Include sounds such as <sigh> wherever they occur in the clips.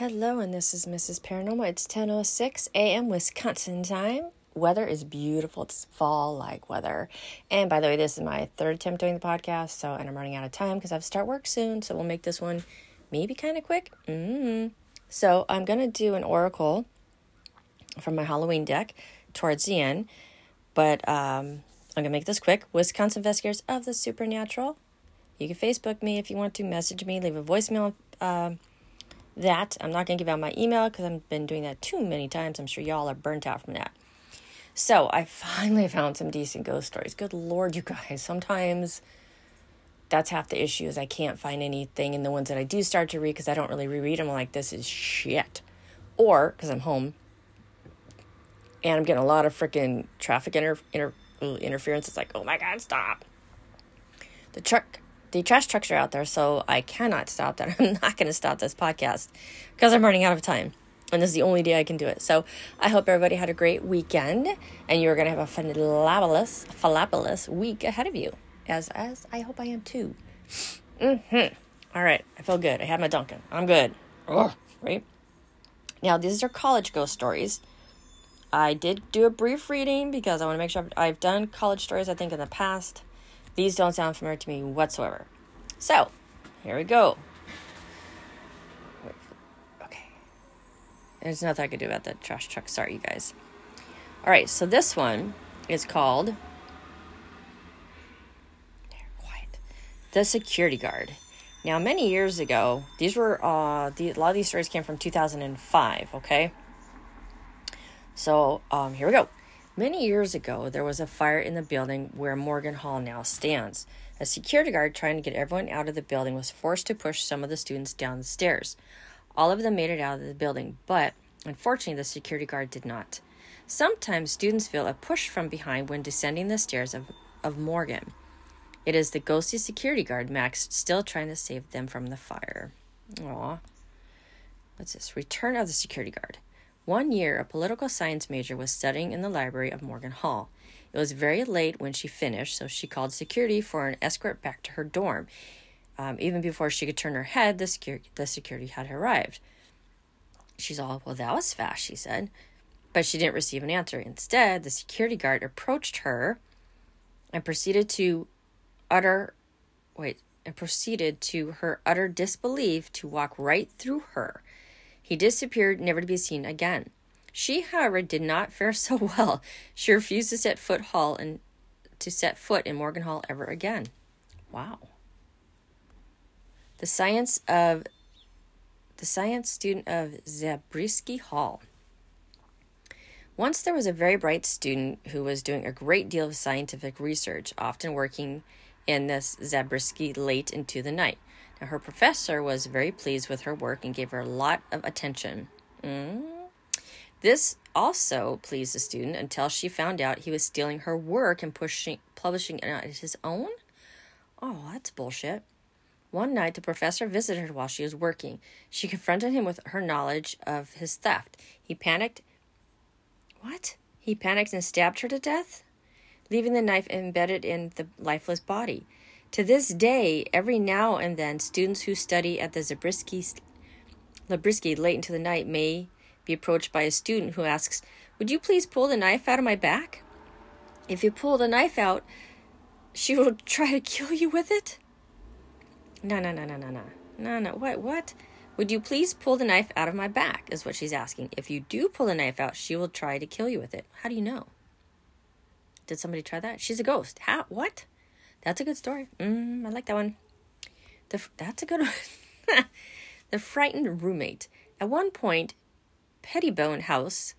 Hello, and this is Mrs. Paranormal. It's 10:06 a.m. Wisconsin time. Weather is beautiful. It's fall like weather. And by the way, this is my third attempt doing the podcast, so and I'm running out of time because I have to start work soon. So we'll make this one maybe kind of quick. Mm-hmm. So I'm gonna do an oracle from my Halloween deck towards the end, but um, I'm gonna make this quick. Wisconsin investigators of the supernatural. You can Facebook me if you want to. Message me. Leave a voicemail. Uh, that I'm not gonna give out my email because I've been doing that too many times. I'm sure y'all are burnt out from that. So I finally found some decent ghost stories. Good lord, you guys. Sometimes that's half the issue is I can't find anything in the ones that I do start to read because I don't really reread them. I'm like, this is shit. Or because I'm home and I'm getting a lot of freaking traffic inter- inter- interference. It's like, oh my god, stop. The truck, the trash trucks are out there, so I cannot stop that. <laughs> I'm not going to stop this podcast because I'm running out of time. And this is the only day I can do it. So I hope everybody had a great weekend and you're going to have a fabulous, fabulous week ahead of you. As, as I hope I am too. Mm-hmm. All right. I feel good. I had my Dunkin'. I'm good. Ugh, right? Now, these are college ghost stories. I did do a brief reading because I want to make sure I've done college stories, I think, in the past. These don't sound familiar to me whatsoever. So, here we go. Okay. There's nothing I could do about that trash truck. Sorry, you guys. All right, so this one is called. Quiet. The Security Guard. Now, many years ago, these were uh, the, a lot of these stories came from 2005. Okay, so um, here we go. Many years ago, there was a fire in the building where Morgan Hall now stands. A security guard trying to get everyone out of the building was forced to push some of the students down the stairs. All of them made it out of the building, but unfortunately, the security guard did not. Sometimes students feel a push from behind when descending the stairs of, of Morgan. It is the ghostly security guard, Max, still trying to save them from the fire. Aw. What's this? Return of the security guard. One year, a political science major was studying in the library of Morgan Hall. It was very late when she finished, so she called security for an escort back to her dorm. Um, even before she could turn her head, the, the security had arrived. She's all, Well, that was fast, she said. But she didn't receive an answer. Instead, the security guard approached her and proceeded to utter, wait, and proceeded to her utter disbelief to walk right through her. He disappeared, never to be seen again. She, however, did not fare <laughs> so well. She refused to set foot hall and to set foot in Morgan Hall ever again. Wow. The science of the science student of Zabriskie Hall. Once there was a very bright student who was doing a great deal of scientific research, often working in this Zabriskie late into the night. Now, her professor was very pleased with her work and gave her a lot of attention. Mm. This also pleased the student until she found out he was stealing her work and pushing, publishing it as his own. Oh, that's bullshit. One night, the professor visited her while she was working. She confronted him with her knowledge of his theft. He panicked. What? He panicked and stabbed her to death, leaving the knife embedded in the lifeless body. To this day, every now and then, students who study at the Zabriskie, late into the night may be approached by a student who asks, Would you please pull the knife out of my back? If you pull the knife out, she will <laughs> try to kill you with it? No, no, no, no, no, no. No, no. What? What? Would you please pull the knife out of my back? Is what she's asking. If you do pull the knife out, she will try to kill you with it. How do you know? Did somebody try that? She's a ghost. How? What? That's a good story. Mm, I like that one. The that's a good <laughs> one. the frightened roommate. At one point, Pettibone House,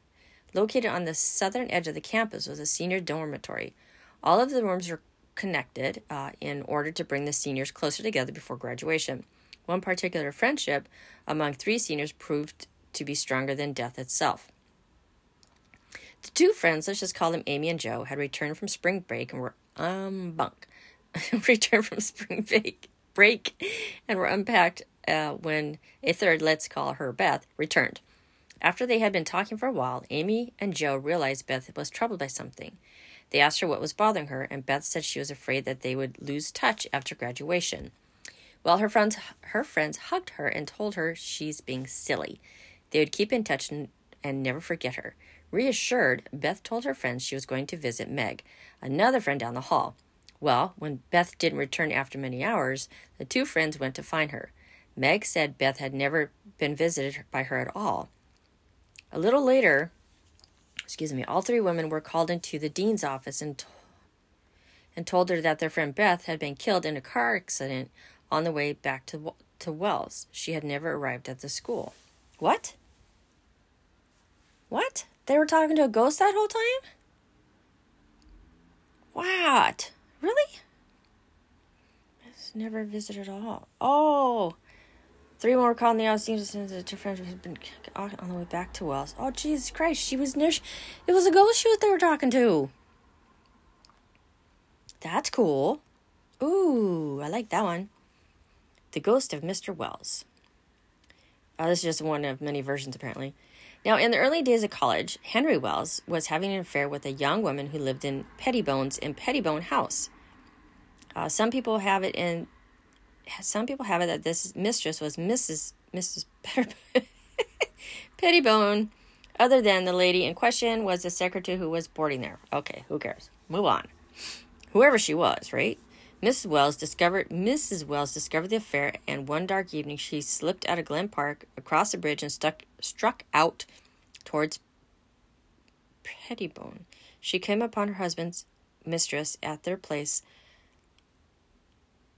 located on the southern edge of the campus, was a senior dormitory. All of the rooms were connected uh, in order to bring the seniors closer together before graduation. One particular friendship among three seniors proved to be stronger than death itself. The two friends, let's just call them Amy and Joe, had returned from spring break and were um bunk. <laughs> returned from spring break, break and were unpacked uh, when a third, let's call her Beth, returned. After they had been talking for a while, Amy and Joe realized Beth was troubled by something. They asked her what was bothering her, and Beth said she was afraid that they would lose touch after graduation. Well, her friends her friends hugged her and told her she's being silly. They would keep in touch and, and never forget her. Reassured, Beth told her friends she was going to visit Meg, another friend down the hall. Well, when Beth didn't return after many hours, the two friends went to find her. Meg said Beth had never been visited by her at all. A little later, excuse me, all three women were called into the dean's office and, and told her that their friend Beth had been killed in a car accident on the way back to, to Wells. She had never arrived at the school. What? What? They were talking to a ghost that whole time? What? Really? It's never visited at all. Oh, three more called in the house. Seems the two friends had been on the way back to Wells. Oh, Jesus Christ! She was near. It was a ghost she was they were talking to. That's cool. Ooh, I like that one. The Ghost of Mr. Wells. Oh, this is just one of many versions, apparently. Now, in the early days of college, Henry Wells was having an affair with a young woman who lived in Pettibone's in Pettibone House. Uh, some people have it in. Some people have it that this mistress was Mrs. Mrs. <laughs> Pettibone. Other than the lady in question was the secretary who was boarding there. Okay, who cares? Move on. Whoever she was, right? Mrs. Wells discovered Mrs. Wells discovered the affair, and one dark evening she slipped out of Glen Park across the bridge and stuck struck out towards Pettibone. She came upon her husband's mistress at their place.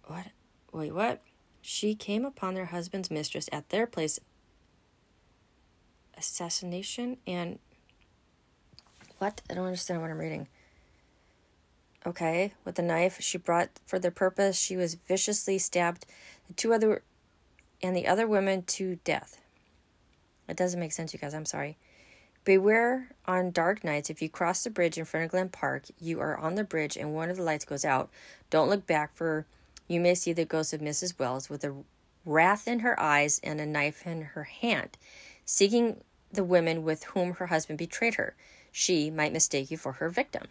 What? Wait, what? She came upon their husband's mistress at their place. Assassination and. What? I don't understand what I'm reading. Okay, with a knife she brought for the purpose, she was viciously stabbed the two other and the other women to death. It doesn't make sense, you guys. I'm sorry. Beware on dark nights. If you cross the bridge in front of Glen Park, you are on the bridge and one of the lights goes out. Don't look back, for you may see the ghost of Mrs. Wells with a wrath in her eyes and a knife in her hand, seeking the women with whom her husband betrayed her. She might mistake you for her victim.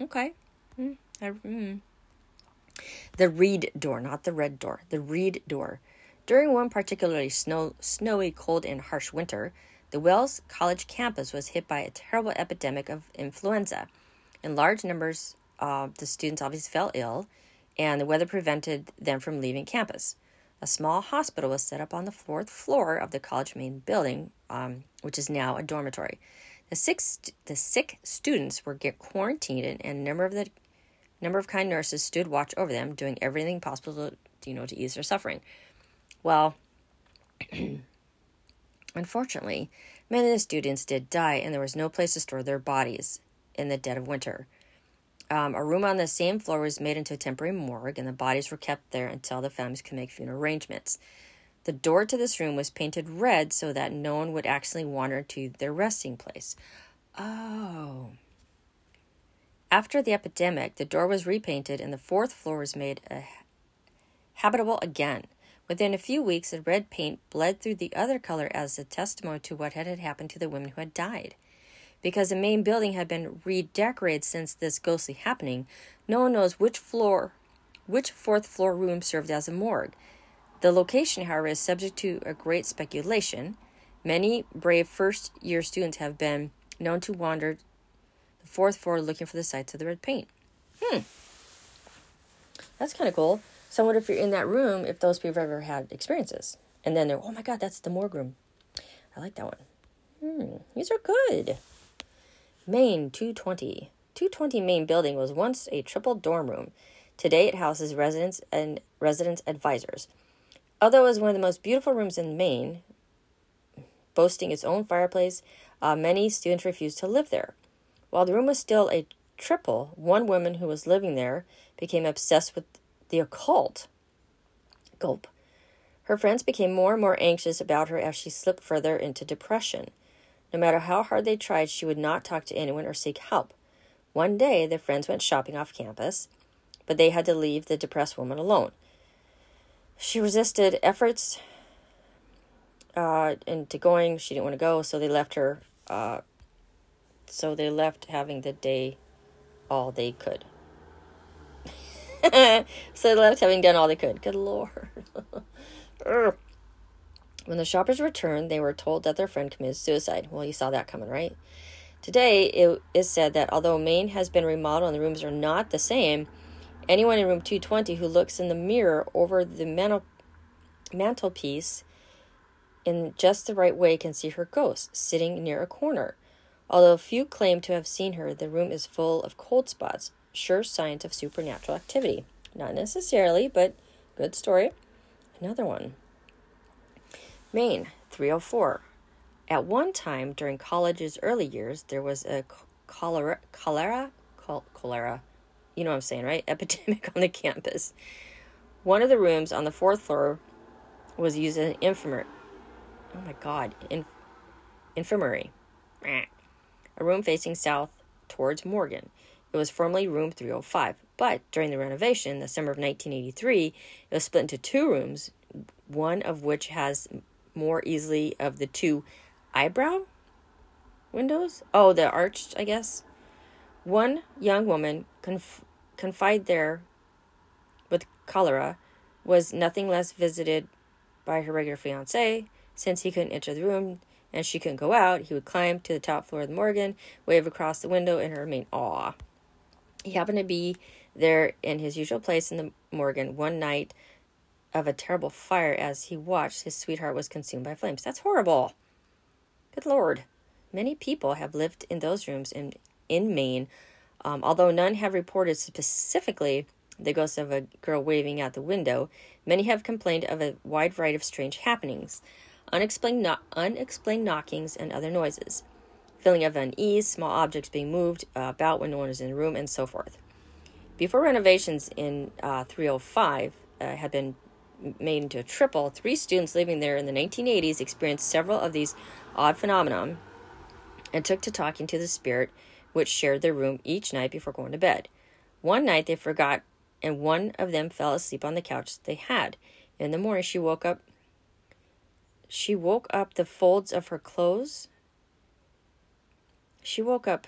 Okay. Mm, I, mm. The reed door, not the red door, the reed door. During one particularly snow, snowy, cold, and harsh winter, the Wells College campus was hit by a terrible epidemic of influenza. In large numbers, uh, the students obviously fell ill, and the weather prevented them from leaving campus. A small hospital was set up on the fourth floor of the college main building, um, which is now a dormitory. The sick, the sick students were get quarantined, and a number of the number of kind nurses stood watch over them, doing everything possible to, you know, to ease their suffering. Well, <clears throat> unfortunately, many of the students did die, and there was no place to store their bodies in the dead of winter. Um, a room on the same floor was made into a temporary morgue, and the bodies were kept there until the families could make funeral arrangements. The door to this room was painted red so that no one would accidentally wander to their resting place. Oh. After the epidemic, the door was repainted and the fourth floor was made habitable again. Within a few weeks, the red paint bled through the other color as a testimony to what had happened to the women who had died. Because the main building had been redecorated since this ghostly happening, no one knows which floor, which fourth floor room served as a morgue. The location, however, is subject to a great speculation. Many brave first year students have been known to wander fourth floor looking for the sites of the red paint. Hmm. That's kind of cool. So I wonder if you're in that room, if those people ever had experiences. And then they're, oh my God, that's the morgue room. I like that one. Hmm, these are good. Main 220. 220 main building was once a triple dorm room. Today it houses residents and residents advisors. Although it was one of the most beautiful rooms in Main, boasting its own fireplace, uh, many students refused to live there. While the room was still a triple, one woman who was living there became obsessed with the occult. Gulp. Her friends became more and more anxious about her as she slipped further into depression. No matter how hard they tried, she would not talk to anyone or seek help. One day, the friends went shopping off campus, but they had to leave the depressed woman alone. She resisted efforts uh, into going. She didn't want to go, so they left her. Uh, so they left having the day all they could. <laughs> so they left having done all they could. Good lord. <laughs> when the shoppers returned, they were told that their friend committed suicide. Well, you saw that coming, right? Today, it is said that although Main has been remodeled and the rooms are not the same, anyone in room 220 who looks in the mirror over the mantel- mantelpiece in just the right way can see her ghost sitting near a corner. Although few claim to have seen her, the room is full of cold spots, sure signs of supernatural activity. Not necessarily, but good story. Another one. Main, 304. At one time during college's early years, there was a cholera, cholera, cholera, you know what I'm saying, right? <laughs> Epidemic on the campus. One of the rooms on the fourth floor was used as an infirmary. Oh my God, in, infirmary. A room facing south towards Morgan. It was formerly room 305, but during the renovation in the summer of 1983, it was split into two rooms, one of which has more easily of the two eyebrow windows. Oh, the arched, I guess. One young woman conf- confined there with cholera was nothing less visited by her regular fiance. Since he couldn't enter the room and she couldn't go out, he would climb to the top floor of the Morgan, wave across the window, and remain awe. He happened to be there in his usual place in the Morgan one night of a terrible fire as he watched his sweetheart was consumed by flames. That's horrible. Good Lord. Many people have lived in those rooms in, in Main, um, although none have reported specifically the ghost of a girl waving out the window. Many have complained of a wide variety of strange happenings, unexplained, no- unexplained knockings, and other noises, feeling of unease, small objects being moved about when no one is in the room, and so forth. Before renovations in uh, 305 uh, had been made into a triple, three students living there in the 1980s experienced several of these odd phenomena and took to talking to the spirit which shared their room each night before going to bed. One night they forgot and one of them fell asleep on the couch they had. In the morning she woke up she woke up the folds of her clothes. She woke up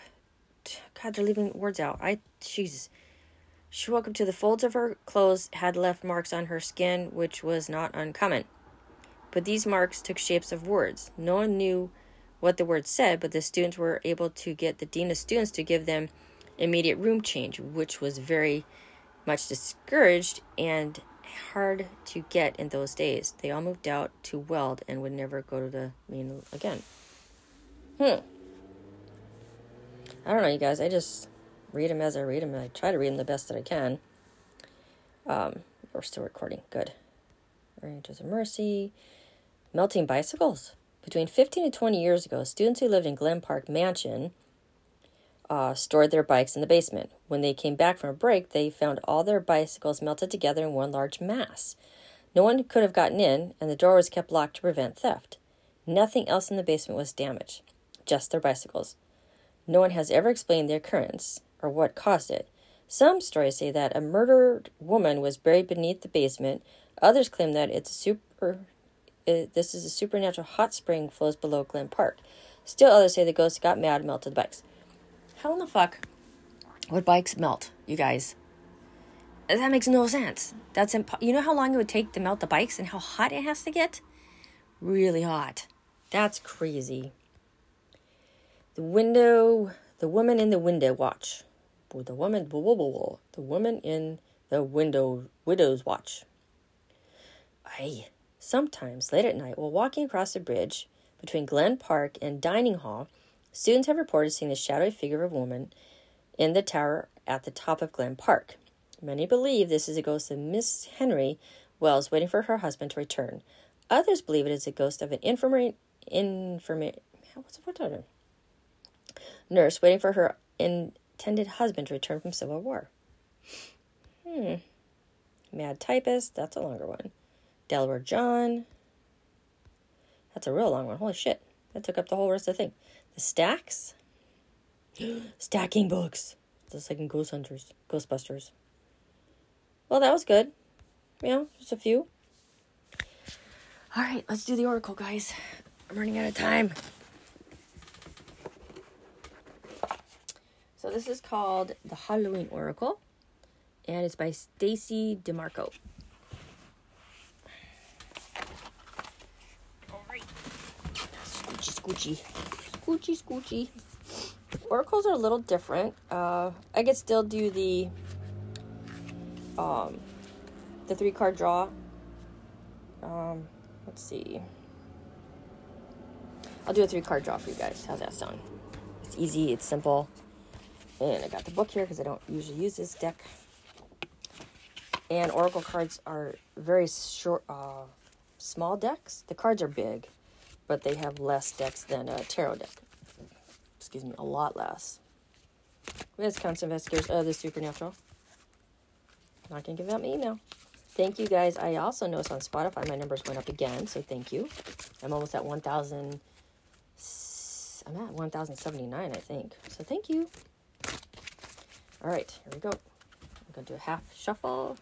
God, they're leaving words out. I Jesus. She woke up to the folds of her clothes had left marks on her skin, which was not uncommon. But these marks took shapes of words. No one knew what the words said, but the students were able to get the dean of students to give them immediate room change, which was very much discouraged and hard to get in those days. They all moved out to Weld and would never go to the main again. Hmm. I don't know, you guys. I just read them as I read them, I try to read them the best that I can. Um, we're still recording. Good. Angels of Mercy. Melting bicycles. Between 15 to 20 years ago, students who lived in Glen Park Mansion uh, stored their bikes in the basement. When they came back from a break, they found all their bicycles melted together in one large mass. No one could have gotten in, and the door was kept locked to prevent theft. Nothing else in the basement was damaged, just their bicycles. No one has ever explained the occurrence or what caused it. Some stories say that a murdered woman was buried beneath the basement. Others claim that it's a super it, this is a supernatural hot spring flows below Glen Park. Still others say the ghost got mad and melted the bikes. How in the fuck would bikes melt, you guys? That makes no sense. That's imp- you know how long it would take to melt the bikes and how hot it has to get? Really hot. That's crazy. The window, the woman in the window watch. The woman, the woman in the window, widow's watch. Aye. Sometimes, late at night, while walking across the bridge between Glen Park and Dining Hall, students have reported seeing the shadowy figure of a woman in the tower at the top of Glen Park. Many believe this is a ghost of Miss Henry Wells waiting for her husband to return. Others believe it is a ghost of an infirmary, infirmary, what's what are nurse waiting for her intended husband to return from Civil War. Hmm. Mad typist, that's a longer one. Delaware John. That's a real long one. Holy shit. That took up the whole rest of the thing. Stacks. <gasps> Stacking books. Just like in Ghost Hunters, Ghostbusters. Well, that was good. Yeah, just a few. All right, let's do the oracle, guys. I'm running out of time. So this is called the Halloween Oracle. and it's by Stacey Demarco. All right. Scoochy, scoochy. Scoochy, scoochy. Oracles are a little different. Uh, I could still do the um, the three card draw. Um, let's see. I'll do a three card draw for you guys. How's that sound? It's easy, it's simple. And I got the book here because I don't usually use this deck. And Oracle cards are very short, uh, small decks. The cards are big, but they have less decks than a tarot deck. Excuse me, a lot less. Count investigators of uh, the supernatural. Not gonna give out my email. Thank you guys. I also noticed on Spotify my numbers went up again, so thank you. I'm almost at 1,000. I'm at 1,079, I think. So thank you. All right, here we go. I'm gonna do a half shuffle.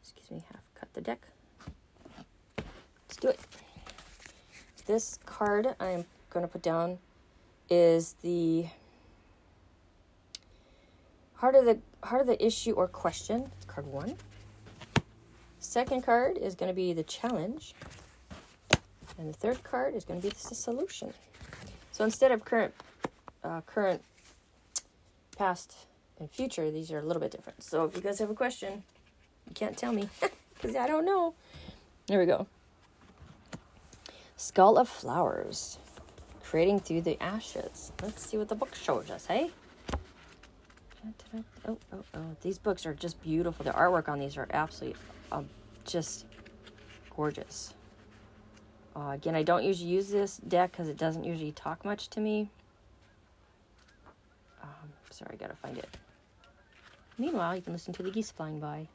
Excuse me, half cut the deck. Let's do it. This card I'm gonna put down is the heart of the heart of the issue or question. It's Card one. Second card is going to be the challenge, and the third card is going to be the solution. So instead of current, uh, current, past, and future, these are a little bit different. So if you guys have a question, you can't tell me <laughs> because I don't know. There we go. Skull of Flowers creating through the ashes. Let's see what the book shows us, hey? Oh, oh, oh. These books are just beautiful. The artwork on these are absolutely um, just gorgeous. Uh, again, I don't usually use this deck because it doesn't usually talk much to me. Um, sorry, I gotta find it. Meanwhile, you can listen to the geese flying by.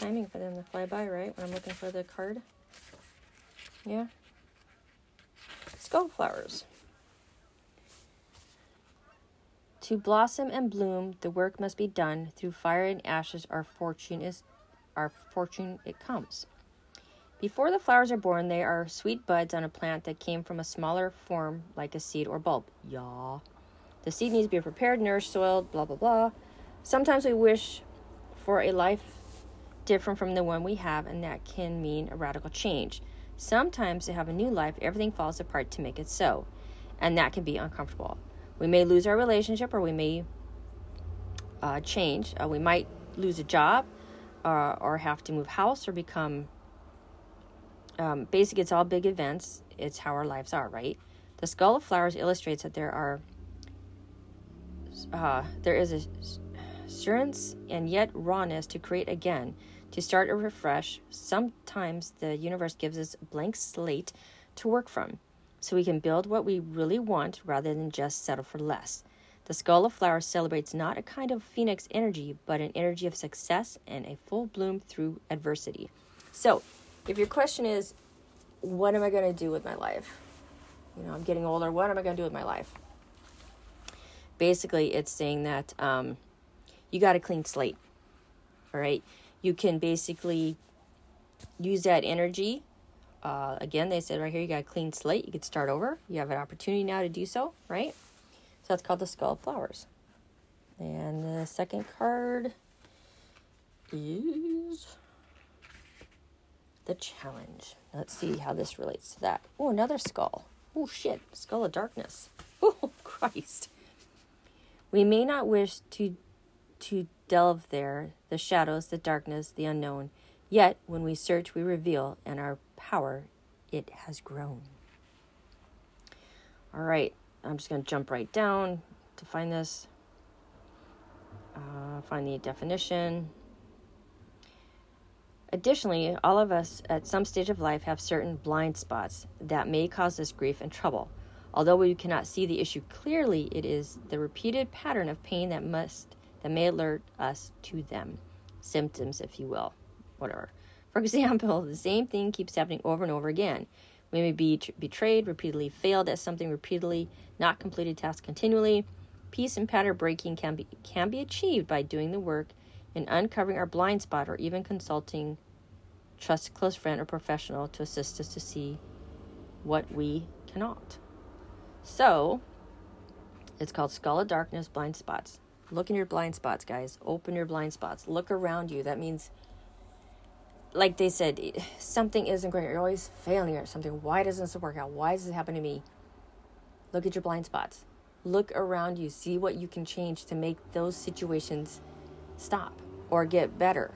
Timing for them to fly by, right? When I'm looking for the card. Yeah. Skull flowers. To blossom and bloom, the work must be done. Through fire and ashes, our fortune is our fortune it comes. Before the flowers are born, they are sweet buds on a plant that came from a smaller form like a seed or bulb. Yeah. The seed needs to be prepared, nourished, soiled, blah blah blah. Sometimes we wish for a life different from the one we have, and that can mean a radical change. Sometimes to have a new life, everything falls apart to make it so, and that can be uncomfortable. We may lose our relationship, or we may uh, change. Uh, we might lose a job, uh, or have to move house, or become. Um, basically, it's all big events. It's how our lives are, right? The Skull of Flowers illustrates that there are uh, there is a assurance and yet rawness to create again, to start or refresh. Sometimes the universe gives us a blank slate to work from, so we can build what we really want rather than just settle for less. The Skull of Flowers celebrates not a kind of phoenix energy, but an energy of success and a full bloom through adversity. So, if your question is, what am I going to do with my life? You know, I'm getting older. What am I going to do with my life? Basically, it's saying that um, you got a clean slate. All right. You can basically use that energy. Uh, again, they said right here you got a clean slate. You could start over. You have an opportunity now to do so, right? So that's called the Skull of Flowers. And the second card is the challenge. Let's see how this relates to that. Oh, another skull. Oh, shit. Skull of darkness. <laughs> Oh, Christ. We may not wish to to delve there, the shadows, the darkness, the unknown. Yet, when we search, we reveal, and our power, it has grown. All right, I'm just going to jump right down to find this. Uh, find the definition. Additionally, all of us at some stage of life have certain blind spots that may cause us grief and trouble. Although we cannot see the issue clearly, it is the repeated pattern of pain that must that may alert us to them. Symptoms, if you will, whatever. For <laughs> example, the same thing keeps happening over and over again. We may be t- betrayed, repeatedly failed at something, repeatedly not completed tasks continually. Peace and pattern breaking can be can be achieved by doing the work and uncovering our blind spot or even consulting Trust a close friend or professional to assist us to see what we cannot. So, it's called Skull of Darkness Blind Spots. Look in your blind spots, guys. Open your blind spots. Look around you. That means, like they said, something isn't great. You're always failing at something. Why doesn't this work out? Why does this happen to me? Look at your blind spots. Look around you. See what you can change to make those situations stop or get better.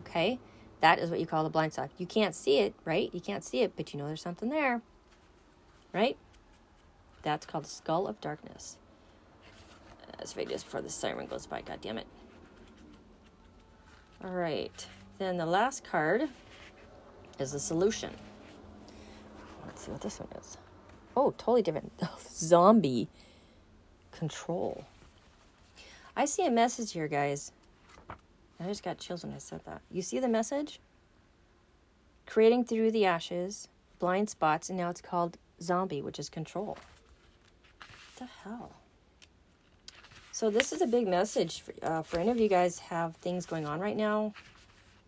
Okay? That is what you call the blind spot. You can't see it, right? You can't see it, but you know there's something there. Right? That's called skull of darkness. Wait before the siren goes by. God damn it. All right. Then the last card is the solution. Let's see what this one is. Oh, totally different. <laughs> Oh, zombie control. I see a message here, guys. I just got chills when I said that. You see the message? Creating through the ashes, blind spots, and now it's called zombie, which is control. What the hell? So this is a big message for, uh, for any of you guys have things going on right now.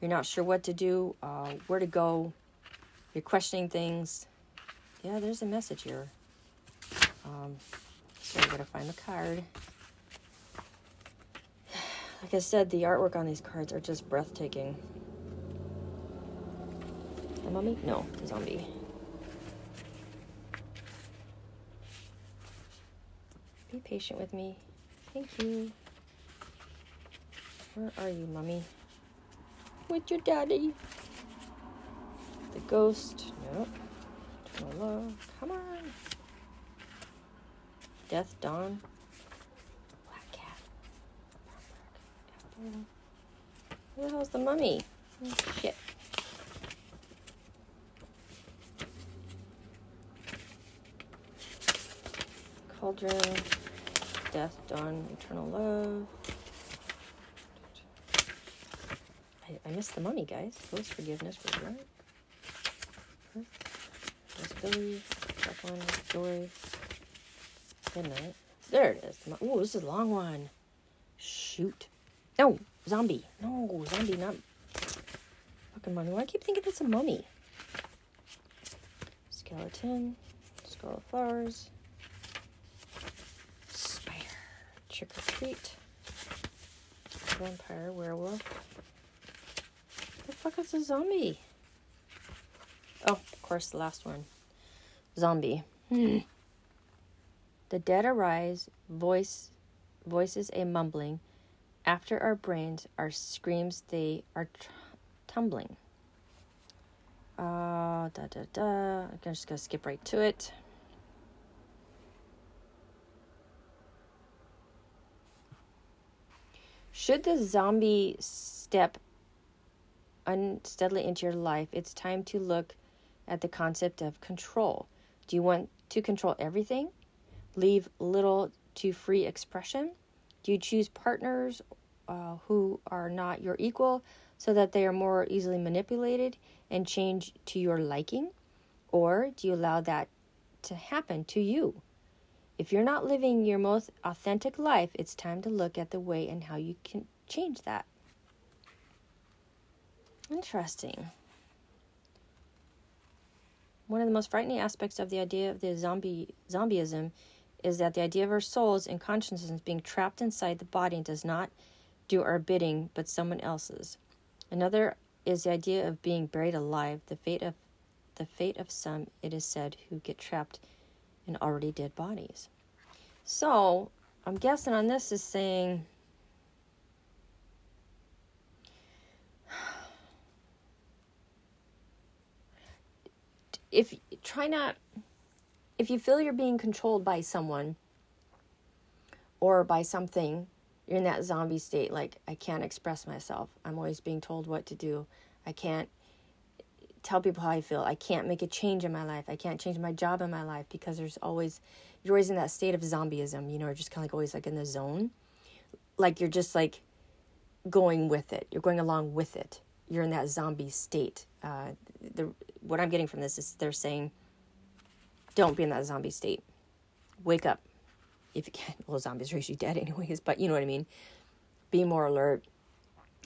You're not sure what to do, uh, where to go. You're questioning things. Yeah, there's a message here. Um, so I gotta find the card <sighs> like I said, the artwork on these cards are just breathtaking. A mummy? No, a zombie. Be patient with me. Thank you. Where are you, mummy? With your daddy. The ghost. Nope. Come on. Death, dawn. Black cat. Where the hell's the mummy? Oh, shit. Cauldron, Death, Dawn, Eternal Love. I, I missed the mummy, guys. Ghost forgiveness. Possibility, step one, joy. There it is. Oh, this is a long one. Shoot. No, zombie. No, zombie, not fucking mummy. Why I keep thinking it's a mummy? Skeleton, skull of flowers, trick or treat, vampire, werewolf. The fuck is a zombie? Oh, of course, the last one. Zombie. Hmm. The dead arise, voice voices a mumbling after our brains our screams, they are tr- tumbling. Uh, da da da. I'm just gonna skip right to it. Should the zombie step unsteadily into your life, it's time to look at the concept of control. Do you want to control everything? Leave little to free expression? Do you choose partners uh, who are not your equal so that they are more easily manipulated and change to your liking? Or do you allow that to happen to you? If you're not living your most authentic life, it's time to look at the way and how you can change that. Interesting. One of the most frightening aspects of the idea of the zombie zombieism is that the idea of our souls and consciousness being trapped inside the body does not do our bidding but someone else's. Another is the idea of being buried alive, the fate of the fate of some, it is said, who get trapped in already dead bodies. So, I'm guessing on this is saying <sighs> if try not if you feel you're being controlled by someone or by something, you're in that zombie state like I can't express myself. I'm always being told what to do. I can't tell people how I feel. I can't make a change in my life. I can't change my job in my life because there's always you're always in that state of zombieism, you know, just kind of like always like in the zone. Like you're just like going with it. You're going along with it. You're in that zombie state. Uh, the what I'm getting from this is they're saying don't be in that zombie state. Wake up. If you can't, <laughs> Well, zombies are usually dead anyways, but you know what I mean. Be more alert.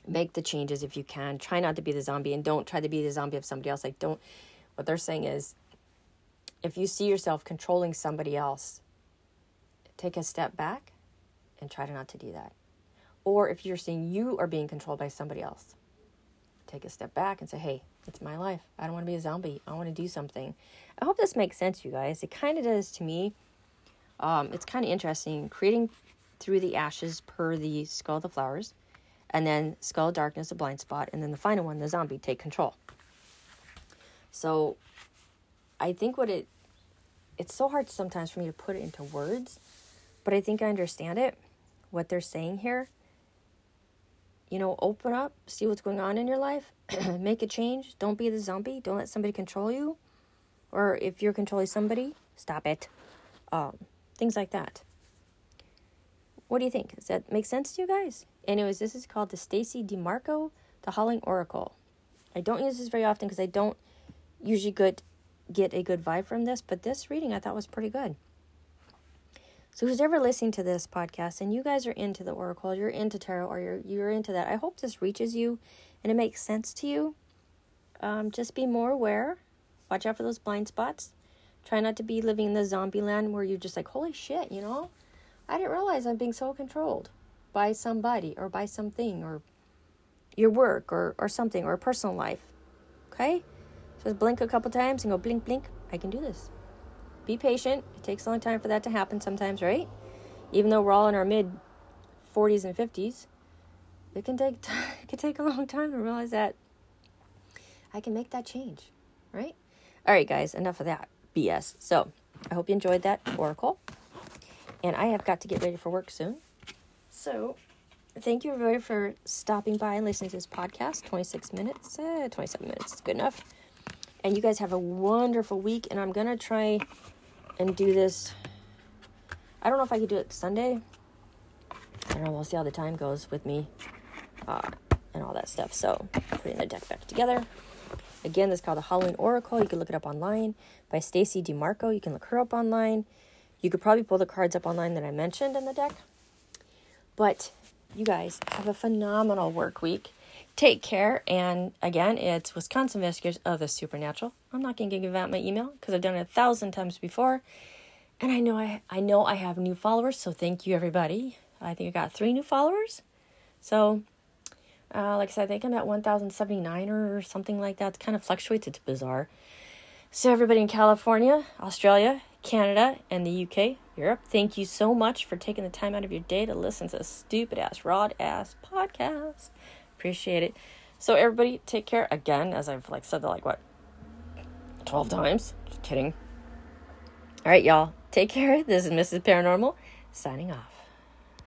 Make the changes if you can. Try not to be the zombie and don't try to be the zombie of somebody else. Like, don't, what they're saying is if you see yourself controlling somebody else, take a step back and try to not to do that. Or if you're seeing you are being controlled by somebody else, take a step back and say, hey, it's my life. I don't want to be a zombie. I want to do something. I hope this makes sense, you guys. It kind of does to me. Um, it's kind of interesting creating through the ashes per the skull of the flowers, and then skull darkness, a blind spot, and then the final one, the zombie, take control. So I think what it it's so hard sometimes for me to put it into words, but I think I understand it, what they're saying here. You know, open up, see what's going on in your life, <clears throat> make a change. Don't be the zombie. Don't let somebody control you. Or if you're controlling somebody, stop it. Um, things like that. What do you think? Does that make sense to you guys? Anyways, this is called the Stacey Demarco, the Howling Oracle. I don't use this very often because I don't usually get get a good vibe from this, but this reading I thought was pretty good. So who's ever listening to this podcast and you guys are into the oracle, you're into tarot, or you're you're into that, I hope this reaches you and it makes sense to you. Um, just be more aware. Watch out for those blind spots. Try not to be living in the zombie land where you're just like, holy shit, you know? I didn't realize I'm being so controlled by somebody or by something or your work or, or something or personal life. Okay? Just blink a couple times and go blink, blink. I can do this. Be patient. It takes a long time for that to happen sometimes, right? Even though we're all in our mid 40s and 50s, it can take t- <laughs> it can take a long time to realize that I can make that change, right? All right, guys, enough of that BS. So, I hope you enjoyed that oracle. And I have got to get ready for work soon. So, thank you everybody for stopping by and listening to this podcast. 26 minutes, eh, 27 minutes is good enough. And you guys have a wonderful week. And I'm going to try and do this. I don't know if I could do it Sunday. I don't know. We'll see how the time goes with me uh, and all that stuff. So, putting the deck back together. Again, this is called the Halloween Oracle. You can look it up online by Stacey Demarco. You can look her up online. You could probably pull the cards up online that I mentioned in the deck. But you guys have a phenomenal work week take care. And again, it's Wisconsin Investigators of the Supernatural. I'm not going to give out my email because I've done it a thousand times before. And I know I, I know I have new followers, so thank you everybody. I think I got three new followers. So, uh, like I said, I think I'm at 1,079 or something like that. It kind of fluctuates. It's bizarre. So, everybody in California, Australia, Canada, and the UK, Europe, thank you so much for taking the time out of your day to listen to a stupid ass, rod ass podcast. Appreciate it. So everybody take care again, as I've like said that like what twelve times. Just kidding. All right, y'all. Take care. This is Mrs. Paranormal signing off.